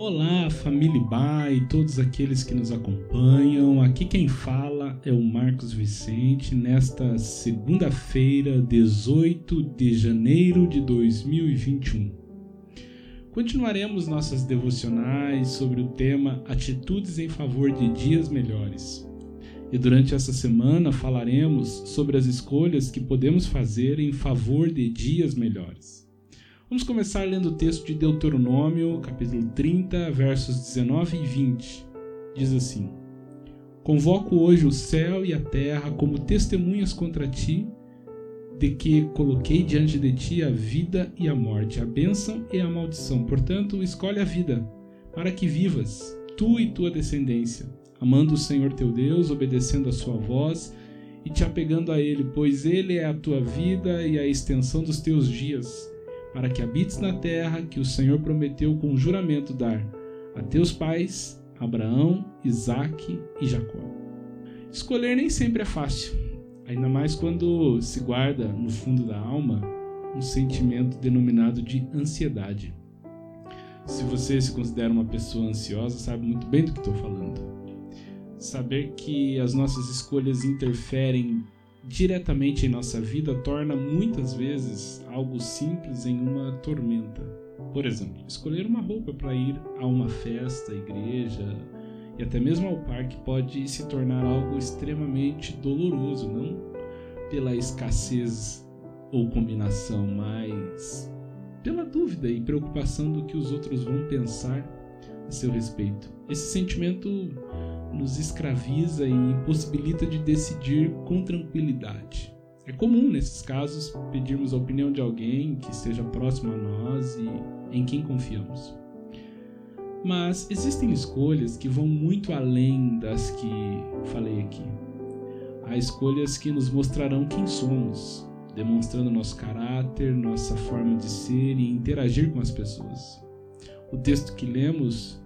Olá, família Bai e todos aqueles que nos acompanham. Aqui quem fala é o Marcos Vicente nesta segunda-feira, 18 de janeiro de 2021. Continuaremos nossas devocionais sobre o tema Atitudes em favor de dias melhores. E durante essa semana falaremos sobre as escolhas que podemos fazer em favor de dias melhores. Vamos começar lendo o texto de Deuteronômio, capítulo 30, versos 19 e 20. Diz assim: Convoco hoje o céu e a terra como testemunhas contra ti, de que coloquei diante de ti a vida e a morte, a bênção e a maldição. Portanto, escolhe a vida, para que vivas, tu e tua descendência, amando o Senhor teu Deus, obedecendo a sua voz e te apegando a Ele, pois Ele é a tua vida e a extensão dos teus dias para que habites na terra que o Senhor prometeu com juramento dar a teus pais, Abraão, Isaque e Jacó. Escolher nem sempre é fácil, ainda mais quando se guarda no fundo da alma um sentimento denominado de ansiedade. Se você se considera uma pessoa ansiosa, sabe muito bem do que estou falando. Saber que as nossas escolhas interferem diretamente em nossa vida torna muitas vezes algo simples em uma tormenta. Por exemplo, escolher uma roupa para ir a uma festa, igreja e até mesmo ao parque pode se tornar algo extremamente doloroso, não pela escassez ou combinação, mas pela dúvida e preocupação do que os outros vão pensar a seu respeito. Esse sentimento nos escraviza e impossibilita de decidir com tranquilidade. É comum, nesses casos, pedirmos a opinião de alguém que esteja próximo a nós e em quem confiamos. Mas existem escolhas que vão muito além das que falei aqui. Há escolhas que nos mostrarão quem somos, demonstrando nosso caráter, nossa forma de ser e interagir com as pessoas. O texto que lemos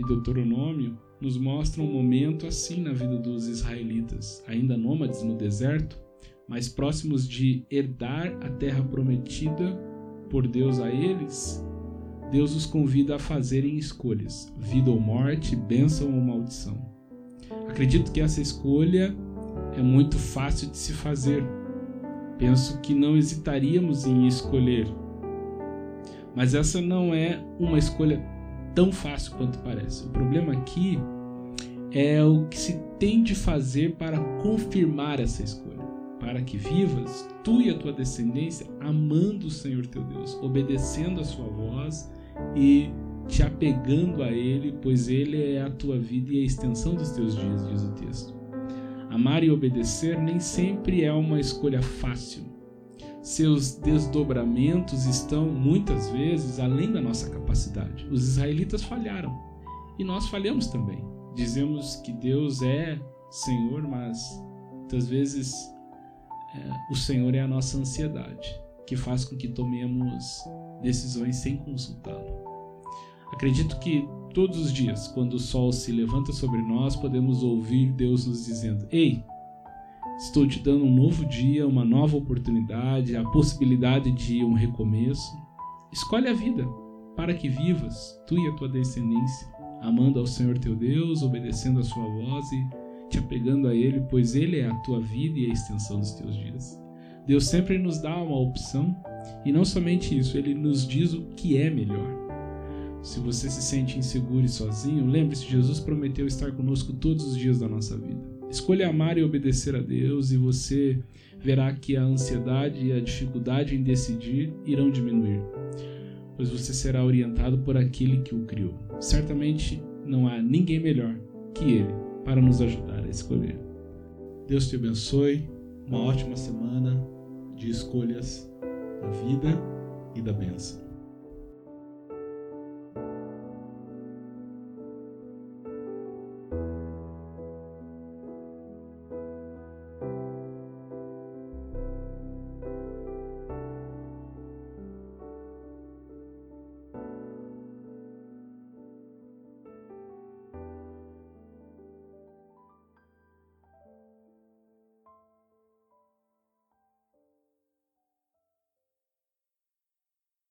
de Deuteronômio nos mostra um momento assim na vida dos israelitas, ainda nômades no deserto, mas próximos de herdar a terra prometida por Deus a eles. Deus os convida a fazerem escolhas: vida ou morte, bênção ou maldição. Acredito que essa escolha é muito fácil de se fazer. Penso que não hesitaríamos em escolher. Mas essa não é uma escolha tão fácil quanto parece. O problema aqui é o que se tem de fazer para confirmar essa escolha, para que vivas tu e a tua descendência amando o Senhor teu Deus, obedecendo a sua voz e te apegando a Ele, pois Ele é a tua vida e a extensão dos teus dias, diz o texto. Amar e obedecer nem sempre é uma escolha fácil. Seus desdobramentos estão muitas vezes além da nossa capacidade. Os israelitas falharam e nós falhamos também. Dizemos que Deus é Senhor, mas muitas vezes é, o Senhor é a nossa ansiedade, que faz com que tomemos decisões sem consultá-lo. Acredito que todos os dias, quando o sol se levanta sobre nós, podemos ouvir Deus nos dizendo: Ei, Estou te dando um novo dia, uma nova oportunidade, a possibilidade de um recomeço. Escolhe a vida para que vivas, tu e a tua descendência, amando ao Senhor teu Deus, obedecendo a sua voz e te apegando a Ele, pois Ele é a tua vida e a extensão dos teus dias. Deus sempre nos dá uma opção e não somente isso, Ele nos diz o que é melhor. Se você se sente inseguro e sozinho, lembre-se: Jesus prometeu estar conosco todos os dias da nossa vida. Escolha amar e obedecer a Deus e você verá que a ansiedade e a dificuldade em decidir irão diminuir, pois você será orientado por aquele que o criou. Certamente não há ninguém melhor que ele para nos ajudar a escolher. Deus te abençoe, uma ótima semana de escolhas da vida e da bênção.